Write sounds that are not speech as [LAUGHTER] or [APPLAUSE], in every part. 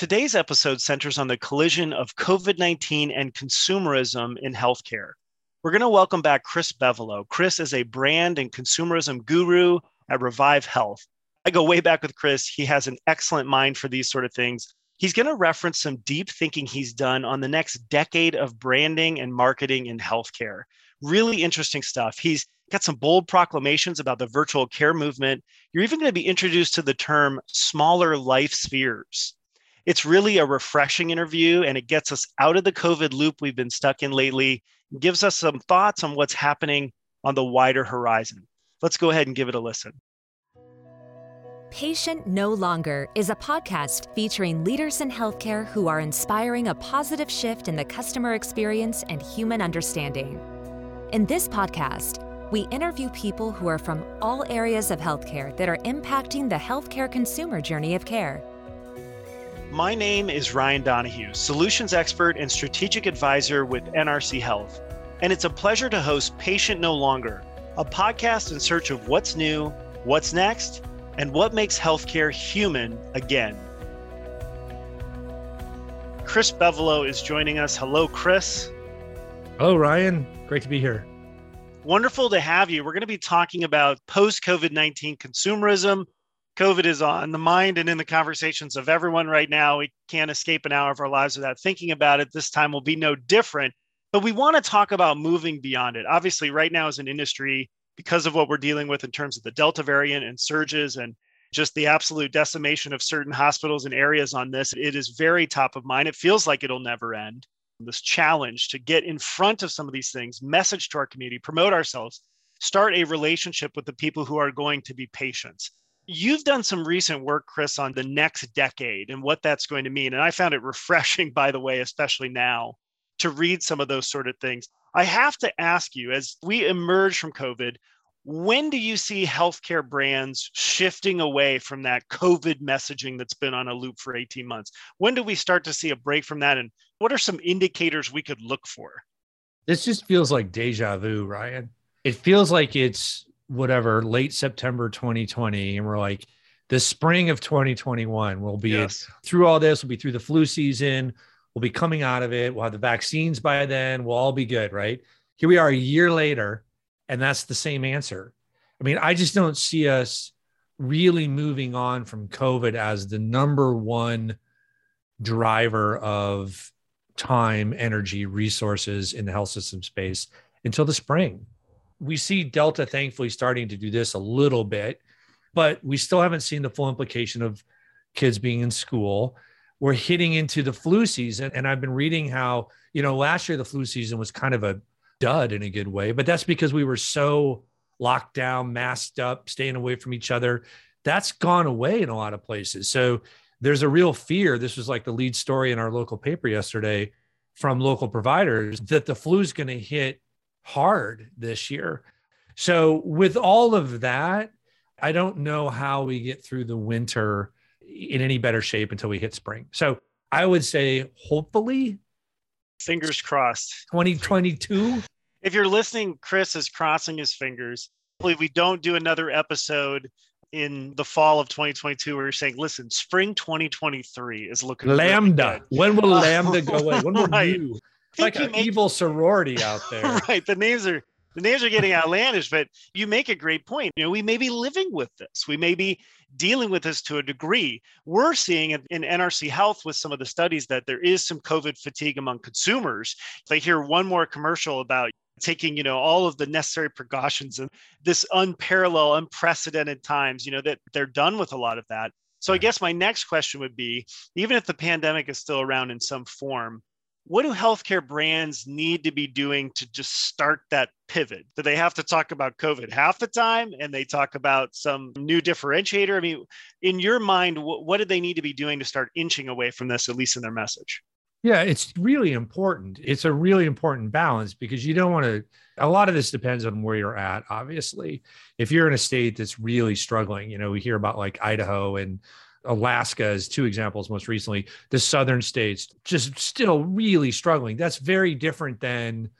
Today's episode centers on the collision of COVID 19 and consumerism in healthcare. We're going to welcome back Chris Bevolo. Chris is a brand and consumerism guru at Revive Health. I go way back with Chris. He has an excellent mind for these sort of things. He's going to reference some deep thinking he's done on the next decade of branding and marketing in healthcare. Really interesting stuff. He's got some bold proclamations about the virtual care movement. You're even going to be introduced to the term smaller life spheres. It's really a refreshing interview and it gets us out of the COVID loop we've been stuck in lately, gives us some thoughts on what's happening on the wider horizon. Let's go ahead and give it a listen. Patient No Longer is a podcast featuring leaders in healthcare who are inspiring a positive shift in the customer experience and human understanding. In this podcast, we interview people who are from all areas of healthcare that are impacting the healthcare consumer journey of care. My name is Ryan Donahue, solutions expert and strategic advisor with NRC Health. And it's a pleasure to host Patient No Longer, a podcast in search of what's new, what's next, and what makes healthcare human again. Chris Bevolo is joining us. Hello, Chris. Hello, Ryan. Great to be here. Wonderful to have you. We're going to be talking about post COVID 19 consumerism, COVID is on the mind and in the conversations of everyone right now. We can't escape an hour of our lives without thinking about it. This time will be no different. But we want to talk about moving beyond it. Obviously, right now, as an industry, because of what we're dealing with in terms of the Delta variant and surges and just the absolute decimation of certain hospitals and areas on this, it is very top of mind. It feels like it'll never end. This challenge to get in front of some of these things, message to our community, promote ourselves, start a relationship with the people who are going to be patients You've done some recent work, Chris, on the next decade and what that's going to mean. And I found it [LAUGHS] refreshing, by the way, especially now, to read some of those sort of things. I have to ask you, as we emerge from COVID, when do you see healthcare brands shifting away from that COVID messaging that's been on a loop for 18 months? When do we start to see a break from that? And what are some indicators we could look for? This just feels like deja vu, Ryan. It feels like it's whatever late September 2020, and we're like, the spring of 2021 will be yes. through all this. We'll be through the flu season. We'll be coming out of it. We'll have the vaccines by then. We'll all be good, right? Here we are a year later, and that's the same answer. I mean, I just don't see us really moving on from COVID as the number one driver of time, energy, resources in the health system space until the spring we see Delta thankfully starting to do this a little bit, but we still haven't seen the full implication of kids being in school. We're hitting into the flu season. And I've been reading how, you know, last year the flu season was kind of a dud in a good way, but that's because we were so locked down, masked up, staying away from each other. That's gone away in a lot of places. So there's a real fear. This was like the lead story in our local paper yesterday from local providers that the flu is going to hit hard this year. So, with all of that, I don't know how we get through the winter in any better shape until we hit spring. So, I would say, hopefully, fingers crossed, 2022. If you're listening, Chris is crossing his fingers. Hopefully, we don't do another episode in the fall of 2022 where you're saying, listen, spring 2023 is looking Lambda. Really when will [LAUGHS] Lambda go away? When will right. you? Like an make, evil sorority out [LAUGHS] there. right. The names are the names are getting outlandish, but you make a great point. You know, we may be living with this. We may be dealing with this to a degree. We're seeing in NRC Health with some of the studies that there is some COVID fatigue among consumers. They hear one more commercial about taking you know all of the necessary precautions and this unparalleled unprecedented times you know that they're done with a lot of that so i guess my next question would be even if the pandemic is still around in some form what do healthcare brands need to be doing to just start that pivot? Do they have to talk about COVID half the time and they talk about some new differentiator? I mean, in your mind, what, what do they need to be doing to start inching away from this, at least in their message? Yeah, it's really important. It's a really important balance because you don't want to. A lot of this depends on where you're at, obviously. If you're in a state that's really struggling, you know, we hear about like Idaho and Alaska as two examples most recently. The southern states just still really struggling. That's very different than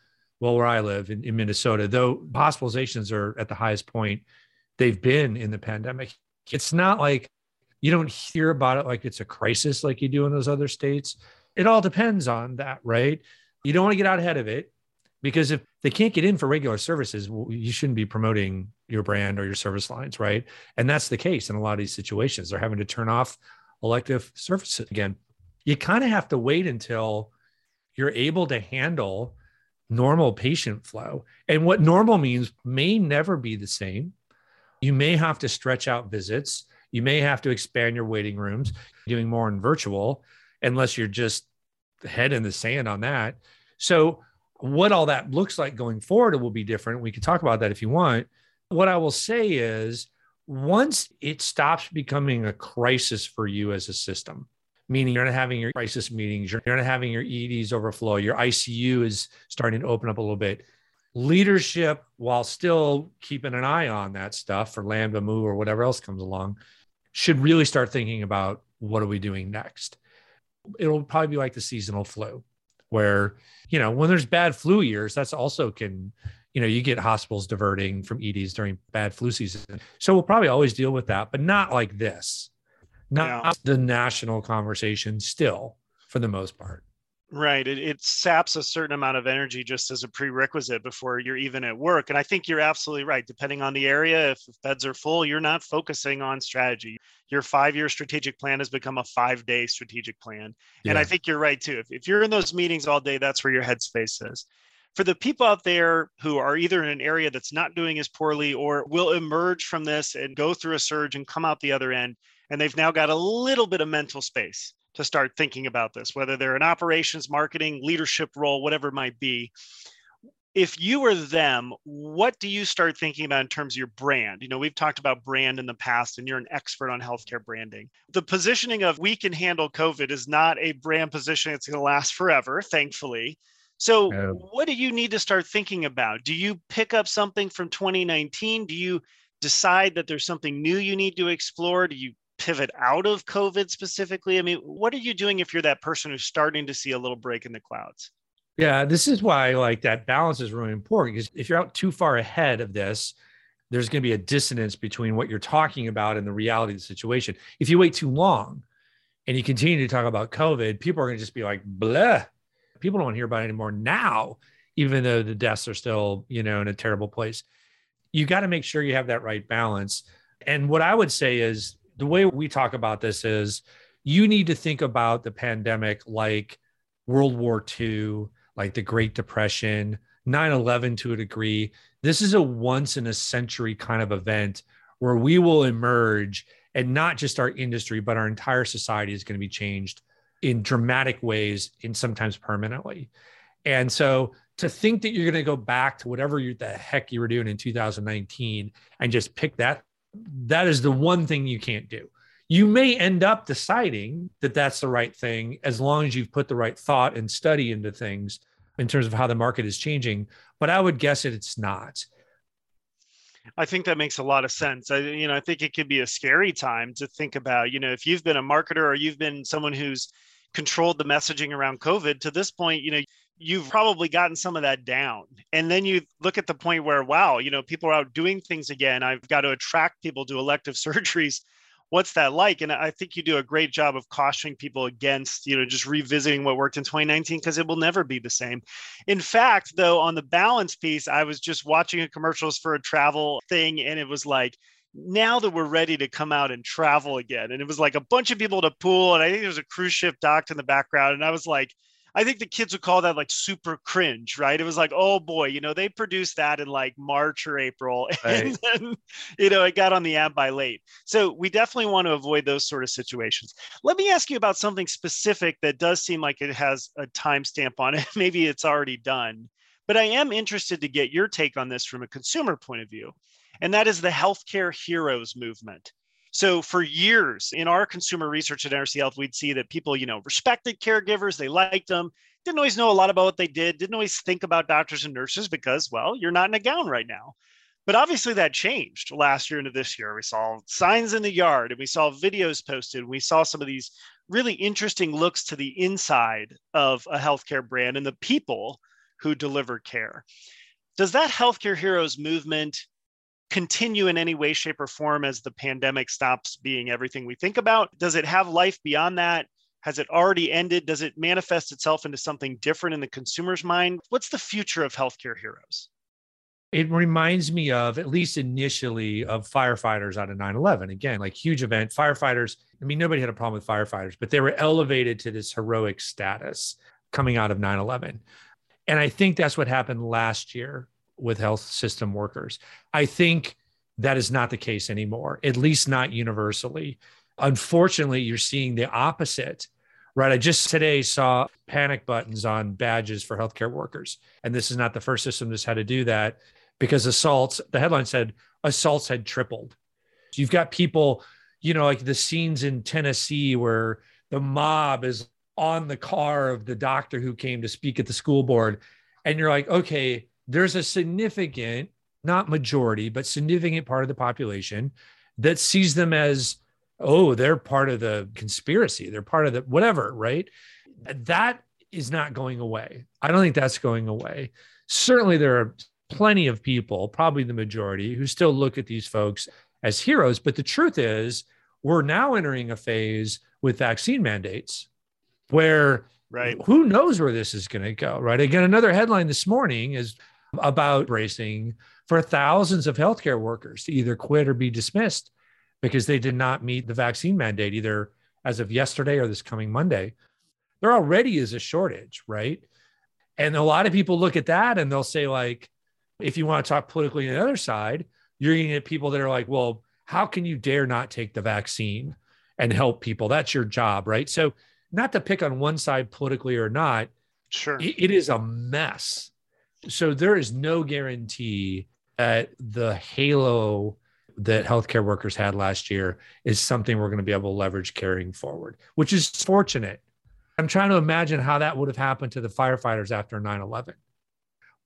well, where I live in, in Minnesota, though hospitalizations are at the highest point they've been in the pandemic. It's not like You don't hear about it like it's a crisis like you do in those other states. It all depends on that, right? You don't want to get out ahead of it because if they can't get in for regular services, you shouldn't be promoting your brand or your service lines, right? And that's the case in a lot of these situations. They're having to turn off elective services again. You kind of have to wait until you're able to handle normal patient flow. And what normal means may never be the same. You may have to stretch out visits. You may have to expand your waiting rooms, doing more in virtual, unless you're just head in the sand on that. So, what all that looks like going forward, it will be different. We can talk about that if you want. What I will say is, once it stops becoming a crisis for you as a system, meaning you're not having your crisis meetings, you're not having your EDs overflow, your ICU is starting to open up a little bit. Leadership, while still keeping an eye on that stuff for Lambda Mu or whatever else comes along, should really start thinking about what are we doing next. It'll probably be like the seasonal flu, where, you know, when there's bad flu years, that's also can, you know, you get hospitals diverting from EDs during bad flu season. So we'll probably always deal with that, but not like this not yeah. the national conversation still for the most part. Right. It, it saps a certain amount of energy just as a prerequisite before you're even at work. And I think you're absolutely right. Depending on the area, if beds are full, you're not focusing on strategy. Your five year strategic plan has become a five day strategic plan. Yeah. And I think you're right too. If, if you're in those meetings all day, that's where your headspace is. For the people out there who are either in an area that's not doing as poorly or will emerge from this and go through a surge and come out the other end, and they've now got a little bit of mental space to start thinking about this, whether they're in operations, marketing, leadership role, whatever it might be. If you were them, what do you start thinking about in terms of your brand? You know, we've talked about brand in the past, and you're an expert on healthcare branding. The positioning of we can handle COVID is not a brand position that's going to last forever, thankfully. So, what do you need to start thinking about? Do you pick up something from 2019? Do you decide that there's something new you need to explore? Do you pivot out of COVID specifically? I mean, what are you doing if you're that person who's starting to see a little break in the clouds? Yeah, this is why like that balance is really important because if you're out too far ahead of this, there's going to be a dissonance between what you're talking about and the reality of the situation. If you wait too long and you continue to talk about COVID, people are going to just be like, bleh, People don't want to hear about it anymore now, even though the deaths are still, you know, in a terrible place. You got to make sure you have that right balance. And what I would say is the way we talk about this is you need to think about the pandemic like World War II, like the Great Depression, 9 11 to a degree. This is a once in a century kind of event where we will emerge and not just our industry, but our entire society is going to be changed in dramatic ways and sometimes permanently. And so to think that you're going to go back to whatever you, the heck you were doing in 2019 and just pick that that is the one thing you can't do. You may end up deciding that that's the right thing as long as you've put the right thought and study into things in terms of how the market is changing. But I would guess that it's not. I think that makes a lot of sense. I, you know, I think it could be a scary time to think about. You know, if you've been a marketer or you've been someone who's controlled the messaging around COVID to this point, you know, you've probably gotten some of that down. And then you look at the point where, wow, you know, people are out doing things again. I've got to attract people to elective [LAUGHS] surgeries. What's that like? And I think you do a great job of cautioning people against, you know, just revisiting what worked in 2019 because it will never be the same. In fact, though, on the balance piece, I was just watching a commercials for a travel thing and it was like, now that we're ready to come out and travel again. And it was like a bunch of people at a pool. And I think there was a cruise ship docked in the background. And I was like, I think the kids would call that like super cringe, right? It was like, oh boy, you know, they produced that in like March or April, [LAUGHS] right. and then you know it got on the app by late. So we definitely want to avoid those sort of situations. Let me ask you about something specific that does seem like it has a timestamp on it. [LAUGHS] Maybe it's already done, but I am interested to get your take on this from a consumer point of view, and that is the healthcare heroes movement. So for years in our consumer research at NRC Health, we'd see that people, you know, respected caregivers, they liked them, didn't always know a lot about what they did, didn't always think about doctors and nurses because, well, you're not in a gown right now. But obviously that changed last year into this year. We saw signs in the yard and we saw videos posted. We saw some of these really interesting looks to the inside of a healthcare brand and the people who deliver care. Does that healthcare heroes movement continue in any way, shape, or form as the pandemic stops being everything we think about? Does it have life beyond that? Has it already ended? Does it manifest itself into something different in the consumer's mind? What's the future of healthcare heroes? It reminds me of, at least initially, of firefighters out of 9 11. Again, like huge event. Firefighters, I mean, nobody had a problem with firefighters, but they were elevated to this heroic status coming out of 9 11. And I think that's what happened last year with health system workers. I think that is not the case anymore, at least not universally. Unfortunately, you're seeing the opposite, right? I just today saw panic buttons on badges for healthcare workers. And this is not the first system that's had to do that because assaults, the headline said assaults had tripled. You've got people, you know, like the scenes in Tennessee where the mob is on the car of the doctor who came to speak at the school board. And you're like, okay, there's a significant, not majority, but significant part of the population that sees them as oh, they're part of the conspiracy. They're part of the whatever, right? That is not going away. I don't think that's going away. Certainly, there are plenty of people, probably the majority, who still look at these folks as heroes. But the truth is, we're now entering a phase with vaccine mandates where right. who knows where this is going to go, right? Again, another headline this morning is about bracing for thousands of healthcare workers to either quit or be dismissed because they did not meet the vaccine mandate either as of yesterday or this coming Monday. There already is a shortage, right? And a lot of people look at that and they'll say, like, if you want to talk politically on the other side, you're going to get people that are like, well, how can you dare not take the vaccine and help people? That's your job, right? So, not to pick on one side politically or not, sure, it, it is a mess. So, there is no guarantee that the halo that healthcare workers had last year is something we're going to be able to leverage carrying forward, which is fortunate. I'm trying to imagine how that would have happened to the firefighters after 9 11.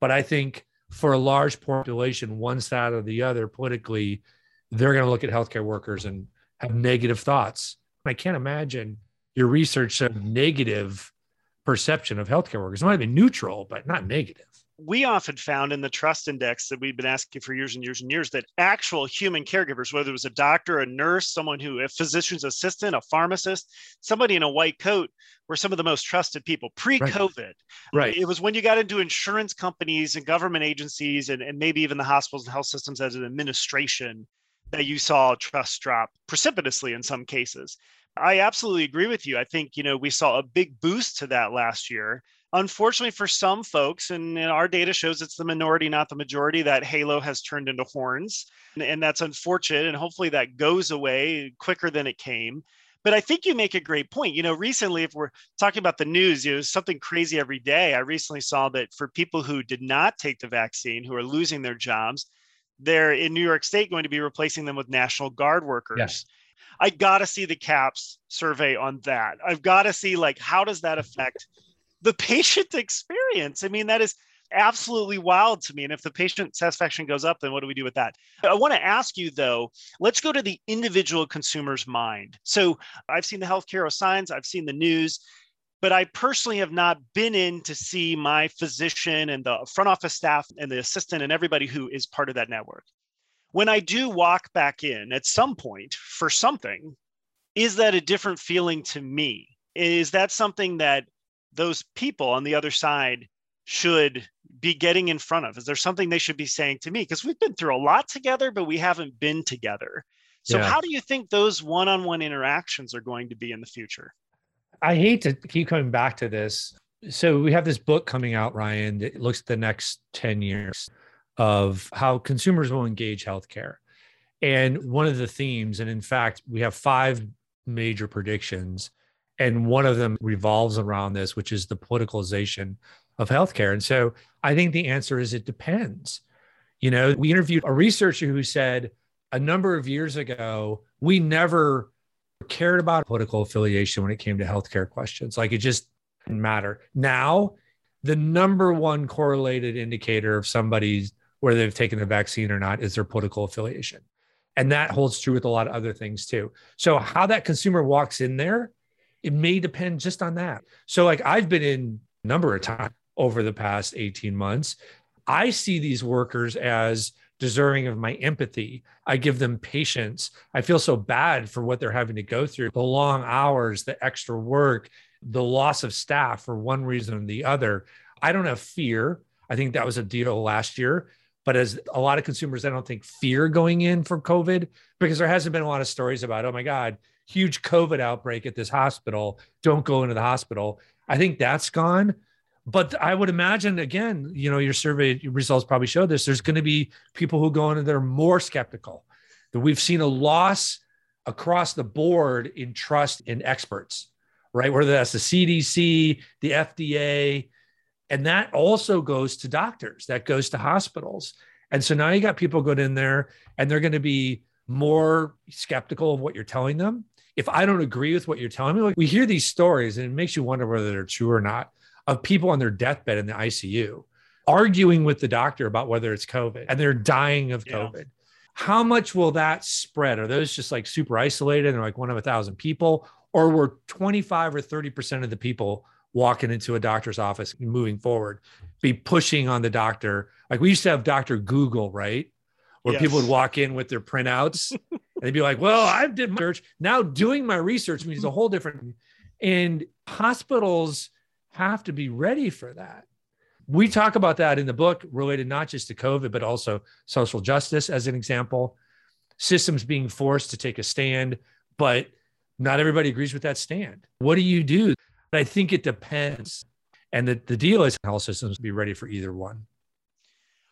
But I think for a large population, one side or the other politically, they're going to look at healthcare workers and have negative thoughts. I can't imagine your research negative perception of healthcare workers. It might have been neutral, but not negative we often found in the trust index that we've been asking for years and years and years that actual human caregivers, whether it was a doctor, a nurse, someone who, a physician's assistant, a pharmacist, somebody in a white coat, were some of the most trusted people pre-COVID. Right. right. It was when you got into insurance companies and government agencies and, and maybe even the hospitals and health systems as an administration that you saw trust drop precipitously in some cases. I absolutely agree with you. I think, you know, we saw a big boost to that last year unfortunately for some folks and, and, our data shows it's the minority not the majority that halo has turned into horns and, and, that's unfortunate and hopefully that goes away quicker than it came but i think you make a great point you know recently if we're talking about the news you know something crazy every day i recently saw that for people who did not take the vaccine who are losing their jobs they're in new york state going to be replacing them with national guard workers yes. I got to see the CAHPS survey on that. I've got to see like how does that affect the patient experience. I mean, that is absolutely wild to me. And if the patient satisfaction goes up, then what do we do with that? I want to ask you though, let's go to the individual consumer's mind. So I've seen the healthcare signs, I've seen the news, but I personally have not been in to see my physician and the front office staff and the assistant and everybody who is part of that network. When I do walk back in at some point for something, is that a different feeling to me? Is that something that those people on the other side should be getting in front of? Is there something they should be saying to me? Because we've been through a lot together, but we haven't been together. So, yeah. how do you think those one on one interactions are going to be in the future? I hate to keep coming back to this. So, we have this book coming out, Ryan, that looks at the next 10 years of how consumers will engage healthcare. And one of the themes, and in fact, we have five major predictions and one of them revolves around this, which is the politicalization of healthcare. And so I think the answer is it depends. You know, we interviewed a researcher who said a number of years ago, we never cared about political affiliation when it came to healthcare questions. Like it just didn't matter. Now, the number one correlated indicator of somebody's whether they've taken the vaccine or not is their political affiliation. And that holds true with a lot of other things too. So, how that consumer walks in there it may depend just on that. So, like I've been in a number of times over the past 18 months. I see these workers as deserving of my empathy. I give them patience. I feel so bad for what they're having to go through the long hours, the extra work, the loss of staff for one reason or the other. I don't have fear. I think that was a deal last year. But as a lot of consumers, I don't think fear going in for COVID because there hasn't been a lot of stories about, oh my God, huge COVID outbreak at this hospital. Don't go into the hospital. I think that's gone. But I would imagine, again, you know, your survey results probably show this. There's going to be people who go in and they're more skeptical. That we've seen a loss across the board in trust in experts, right? Whether that's the CDC, the FDA, and that also goes to doctors, that goes to hospitals. And so now you got people going in there and they're going to be more skeptical of what you're telling them. If I don't agree with what you're telling me, like we hear these stories and it makes you wonder whether they're true or not of people on their deathbed in the ICU arguing with the doctor about whether it's COVID and they're dying of COVID. Yeah. How much will that spread? Are those just like super isolated and like one of a thousand people? Or were 25 or 30% of the people walking into a doctor's office moving forward be pushing on the doctor? Like we used to have Dr. Google, right? Where yes. people would walk in with their printouts [LAUGHS] they'd be like, well, I've did my research. Now doing my research means a whole different. And hospitals have to be ready for that. We talk about that in the book related not just to COVID, but also social justice as an example, systems being forced to take a stand, but not everybody agrees with that stand. What do you do? I think it depends. And the, the deal is health systems be ready for either one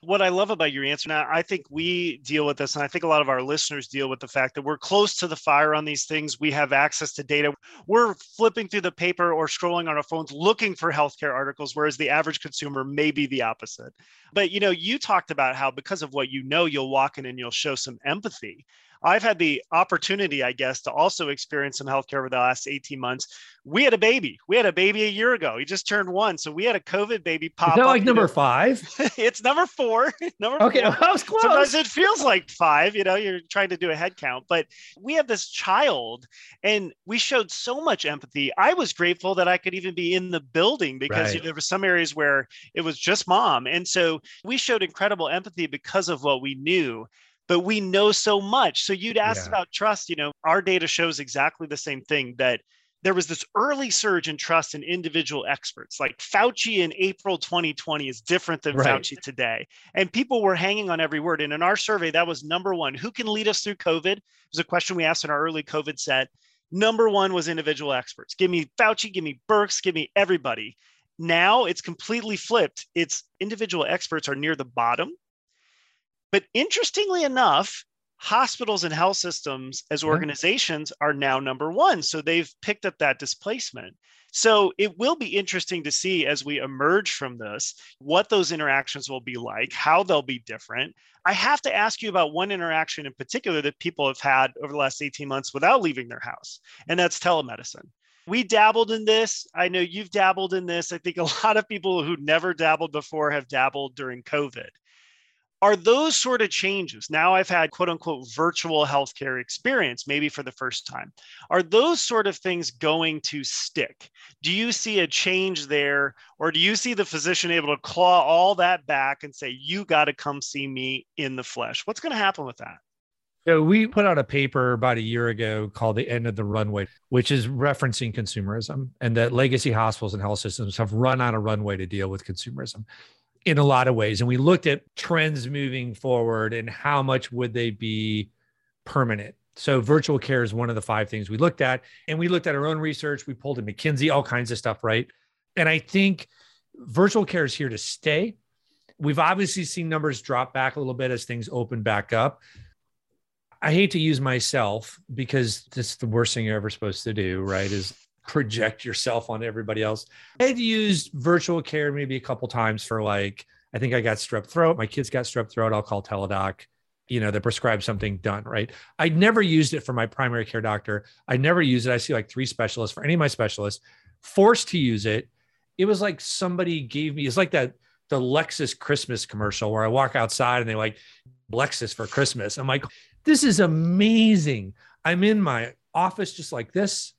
what I love about your answer now, I think we deal with this, and I think a lot of our listeners deal with the fact that we're close to the fire on these things. We have access to data. We're flipping through the paper or scrolling on our phones looking for healthcare articles, whereas the average consumer may be the opposite. But you know, you talked about how because of what you know, you'll walk in and you'll show some empathy. I've had the opportunity, I guess, to also experience some healthcare over the last 18 months. We had a baby. We had a baby a year ago. He just turned one. So we had a COVID baby pop Is that like number [LAUGHS] five? it's number four. [LAUGHS] number okay, four. [LAUGHS] I was close. Sometimes it feels like five, you know, you're trying to do a head count. But we have this child and we showed so much empathy. I was grateful that I could even be in the building because right. you know, there were some areas where it was just mom. And so we showed incredible empathy because of what we knew but we know so much. So you'd asked yeah. about trust. You know, our data shows exactly the same thing that there was this early surge in trust in individual experts. Like Fauci in April 2020 is different than right. Fauci today. And people were hanging on every word. And in our survey, that was number one. Who can lead us through COVID? It was a question we asked in our early COVID set. Number one was individual experts. Give me Fauci, give me Birx, give me everybody. Now it's completely flipped. It's individual experts are near the bottom but interestingly enough, hospitals and health systems as mm-hmm. organizations are now number one. So they've picked up that displacement. So it will be interesting to see as we emerge from this what those interactions will be like, how they'll be different. I have to ask you about one interaction in particular that people have had over the last 18 months without leaving their house, and that's telemedicine. We dabbled in this. I know you've dabbled in this. I think a [LAUGHS] lot of people who never dabbled before have dabbled during COVID are those sort of changes now i've had quote unquote virtual healthcare experience maybe for the first time are those sort of things going to stick? Do you see a change there or do you see the physician able to claw all that back and say you got to come see me in the flesh what's going to happen with that? So we put out a paper about a year ago called The End of the Runway, which is referencing consumerism and that legacy hospitals and health systems have run out of runway to deal with consumerism in a lot of ways. And we looked at trends moving forward and how much would they be permanent. So virtual care is one of the five things we looked at. And we looked at our own research. We pulled in McKinsey, all kinds of stuff, right? And I think virtual care is here to stay. We've obviously seen numbers drop back a little bit as things open back up. I hate to use myself because this is the worst thing you're ever supposed to do, right? Is project yourself on everybody else. I had used virtual care maybe a couple times for like, I think I got strep throat. My kids got strep throat. I'll call Teladoc. You know, they prescribe something done, right? I never used it for my primary care doctor. I never use it. I see like three specialists for any of my specialists, forced to use it. It was like somebody gave me, it's like that the Lexus Christmas commercial where I walk outside and they like Lexus for Christmas. I'm like, this is amazing. I'm in my office just like this.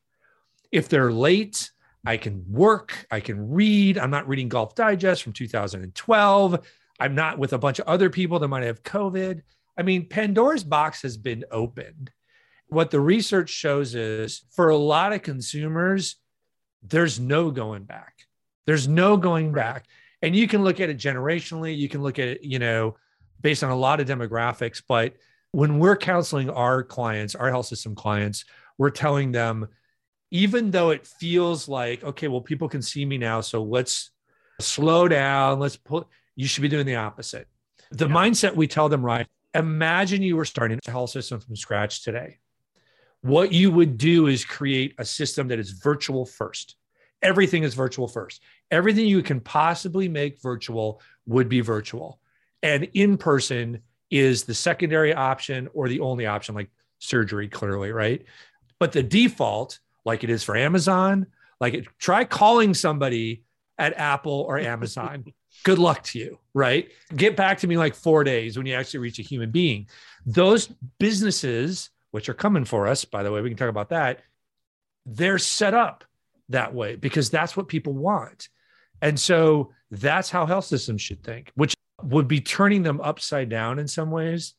If they're late, I can work, I can read. I'm not reading Golf Digest from 2012. I'm not with a bunch of other people that might have COVID. I mean, Pandora's box has been opened. What the research shows is for a lot of consumers, there's no going back. There's no going back. And you can look at it generationally, you can look at it, you know, based on a lot of demographics. But when we're counseling our clients, our health system clients, we're telling them, even though it feels like, okay, well, people can see me now. So let's slow down. Let's put, you should be doing the opposite. The yeah. mindset we tell them, right? Imagine you were starting a health system from scratch today. What you would do is create a system that is virtual first. Everything is virtual first. Everything you can possibly make virtual would be virtual. And in person is the secondary option or the only option, like surgery, clearly, right? But the default, like it is for Amazon, like it, try calling somebody at Apple or Amazon. [LAUGHS] Good luck to you, right? Get back to me like four days when you actually reach a human being. Those businesses, which are coming for us, by the way, we can talk about that, they're set up that way because that's what people want. And so that's how health systems should think, which would be turning them upside down in some ways.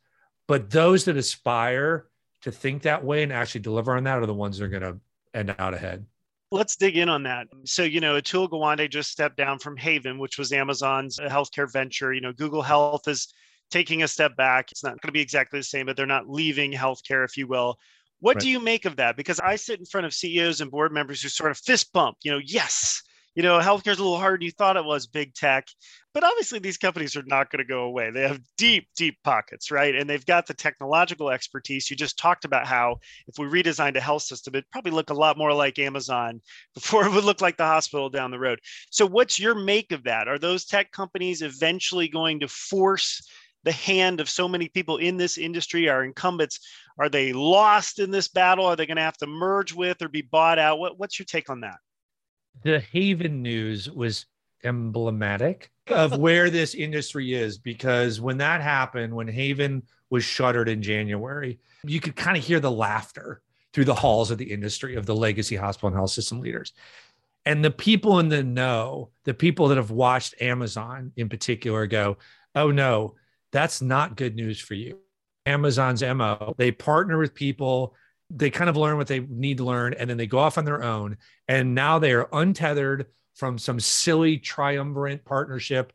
But those that aspire to think that way and actually deliver on that are the ones that are going to end out ahead. Let's dig in on that. So, you know, Atul Gawande just stepped down from Haven, which was Amazon's uh, healthcare venture. You know, Google Health is taking a step back. It's not going to be exactly the same, but they're not leaving healthcare, if you will. What right. do you make of that? Because I sit in front of CEOs and board members who sort of fist bump, you know, yes, you know, healthcare's a little harder than you thought it was, big tech. But obviously, these companies are not going to go away. They have deep, deep pockets, right? And they've got the technological expertise. You just talked about how if we redesigned a health system, it'd probably look a lot more like Amazon [LAUGHS] before it would look like the hospital down the road. So, what's your make of that? Are those tech companies eventually going to force the hand of so many people in this industry, our incumbents? Are they lost in this battle? Are they going to have to merge with or be bought out? What, what's your take on that? The Haven news was emblematic of where this industry is because when that happened, when Haven was shuttered in January, you could kind of hear the laughter through the halls of the industry of the legacy hospital and health system leaders. And the people in the know, the people that have watched Amazon in particular go, oh no, that's not good news for you. Amazon's MO, they partner with people, they kind of learn what they need to learn, and then they go off on their own. And now they are untethered from some silly triumvirate partnership.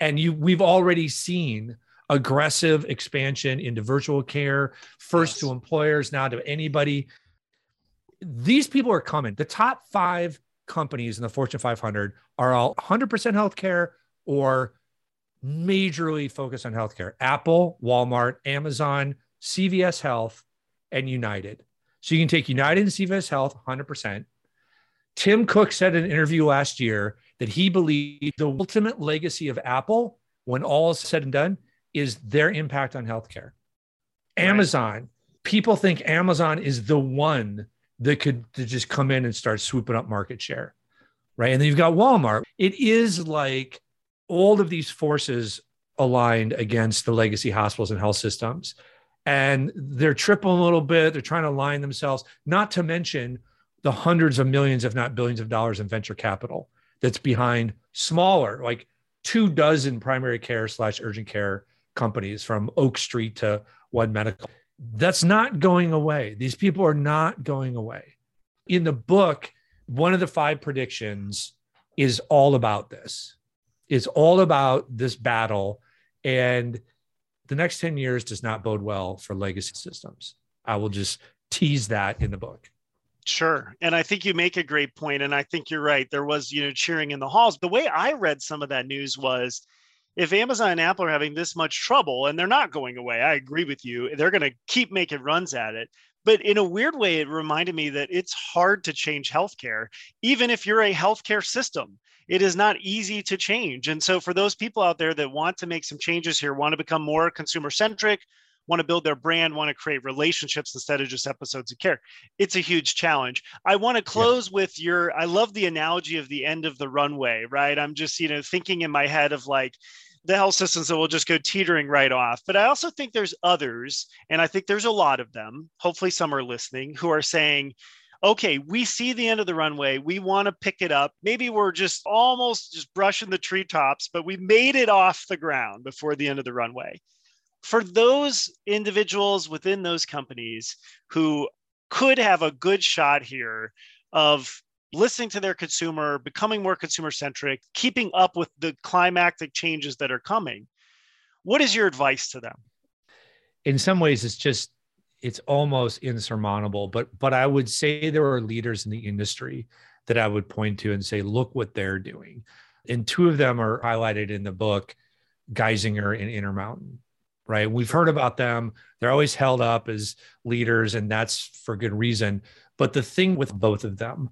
And you we've already seen aggressive expansion into virtual care, first yes. to employers, now to anybody. These people are coming. The top five companies in the Fortune 500 are all 100% healthcare or majorly focused on healthcare Apple, Walmart, Amazon, CVS Health, and United. So you can take United and CVS Health 100%. Tim Cook said in an interview last year that he believed the ultimate legacy of Apple, when all is said and done, is their impact on healthcare. Right. Amazon, people think Amazon is the one that could just come in and start swooping up market share. Right. And then you've got Walmart. It is like all of these forces aligned against the legacy hospitals and health systems. And they're tripping a little bit. They're trying to align themselves, not to mention the hundreds of millions, if not billions of dollars in venture capital that's behind smaller, like two dozen primary care slash urgent care companies from Oak Street to One Medical. That's not going away. These people are not going away. In the book, one of the five predictions is all about this. It's all about this battle. And the next 10 years does not bode well for legacy systems. I will just tease that in the book. Sure. And I think you make a great point, And I think you're right. There was, you know, cheering in the halls. The way I read some of that news was if Amazon and Apple are having this much trouble and they're not going away, I agree with you. They're going to keep making runs at it. But in a weird way, it reminded me that it's hard to change healthcare, even if you're a healthcare system. It is not easy to change. And so, for those people out there that want to make some changes here, want to become more consumer centric, want to build their brand, want to create relationships instead of just episodes of care. It's a huge challenge. I want to close yeah. with your, I love the analogy of the end of the runway, right? I'm just, you know, thinking in my head of like, the health systems that will just go teetering right off. But I also think there's others, and I think there's a lot of them. Hopefully, some are listening who are saying, okay, we see the end of the runway. We want to pick it up. Maybe we're just almost just brushing the treetops, but we made it off the ground before the end of the runway. For those individuals within those companies who could have a good shot here of listening to their consumer, becoming more consumer centric, keeping up with the climactic changes that are coming, what is your advice to them? In some ways, it's just it's almost insurmountable. But but I would say there are leaders in the industry that I would point to and say, look what they're doing. And two of them are highlighted in the book, Geisinger and Intermountain. Right. We've heard about them. They're always held up as leaders, and that's for good reason. But the thing with both of them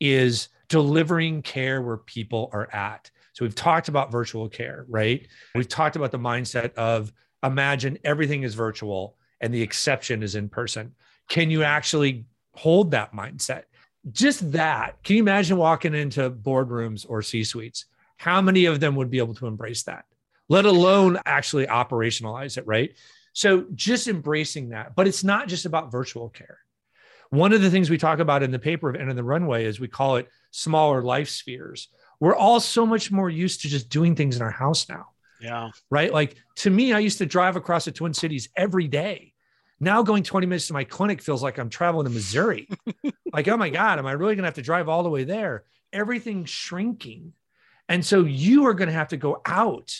is delivering care where people are at. So we've talked about virtual care, right? We've talked about the mindset of imagine everything is virtual and the exception is in person. Can you actually hold that mindset? Just that. Can you imagine walking into boardrooms or C suites? How many of them would be able to embrace that, let alone actually operationalize it, right? So just embracing that. But it's not just about virtual care. One of the things we talk about in the paper of End of the Runway is we call it smaller life spheres. We're all so much more used to just doing things in our house now. Yeah. Right. Like to me, I used to drive across the Twin Cities every day. Now going 20 minutes to my clinic feels like I'm traveling to Missouri. [LAUGHS] like, oh my God, am I really going to have to drive all the way there? Everything's shrinking. And so you are going to have to go out.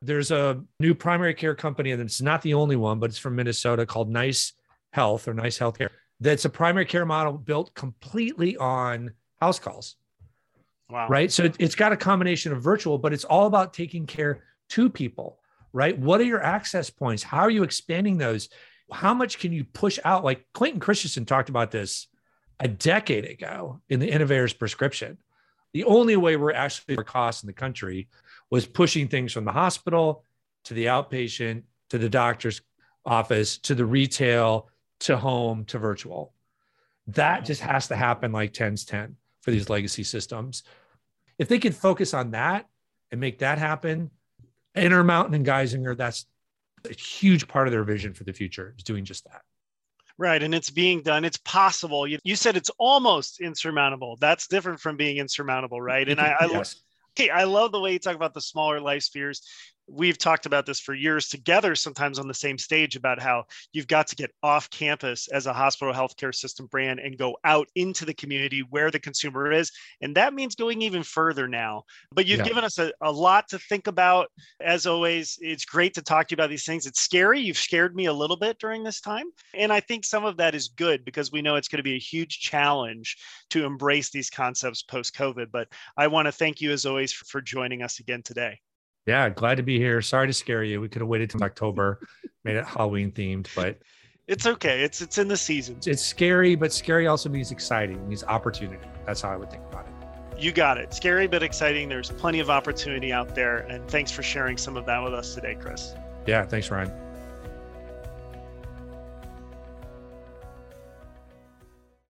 There's a new primary care company, and it's not the only one, but it's from Minnesota called Nice Health or Nice Healthcare. That's a primary care model built completely on house calls. Wow. Right. So it's got a combination of virtual, but it's all about taking care to people, right? What are your access points? How are you expanding those? How much can you push out? Like Clayton Christensen talked about this a decade ago in the Innovator's Prescription. The only way we're actually for costs in the country was pushing things from the hospital to the outpatient to the doctor's office to the retail to home to virtual. That just has to happen like 10's 10 for these legacy systems. If they could focus on that and make that happen, Intermountain and Geisinger, that's a huge part of their vision for the future is doing just that. Right. And it's being done. It's possible. You, you said it's almost insurmountable. That's different from being insurmountable, right? And I, I [LAUGHS] yes. okay, I love the way you talk about the smaller life spheres we've talked about this for years together, sometimes on the same stage, about how you've got to get off campus as a hospital healthcare system brand and go out into the community where the consumer is. And that means going even further now. But you've yeah. given us a, a lot to think about. As always, it's great to talk to you about these things. It's scary. You've scared me a little bit during this time. And I think some of that is good because we know it's going to be a huge challenge to embrace these concepts post COVID. But I want to thank you, as always, for, for joining us again today. Yeah, glad to be here. Sorry to scare you. We could have waited till [LAUGHS] October, made it Halloween themed, but it's okay. It's it's in the season. It's scary, but scary also means exciting, means opportunity. That's how I would think about it. You got it. Scary but exciting. There's plenty of opportunity out there. And thanks for sharing some of that with us today, Chris. Yeah, thanks, Ryan.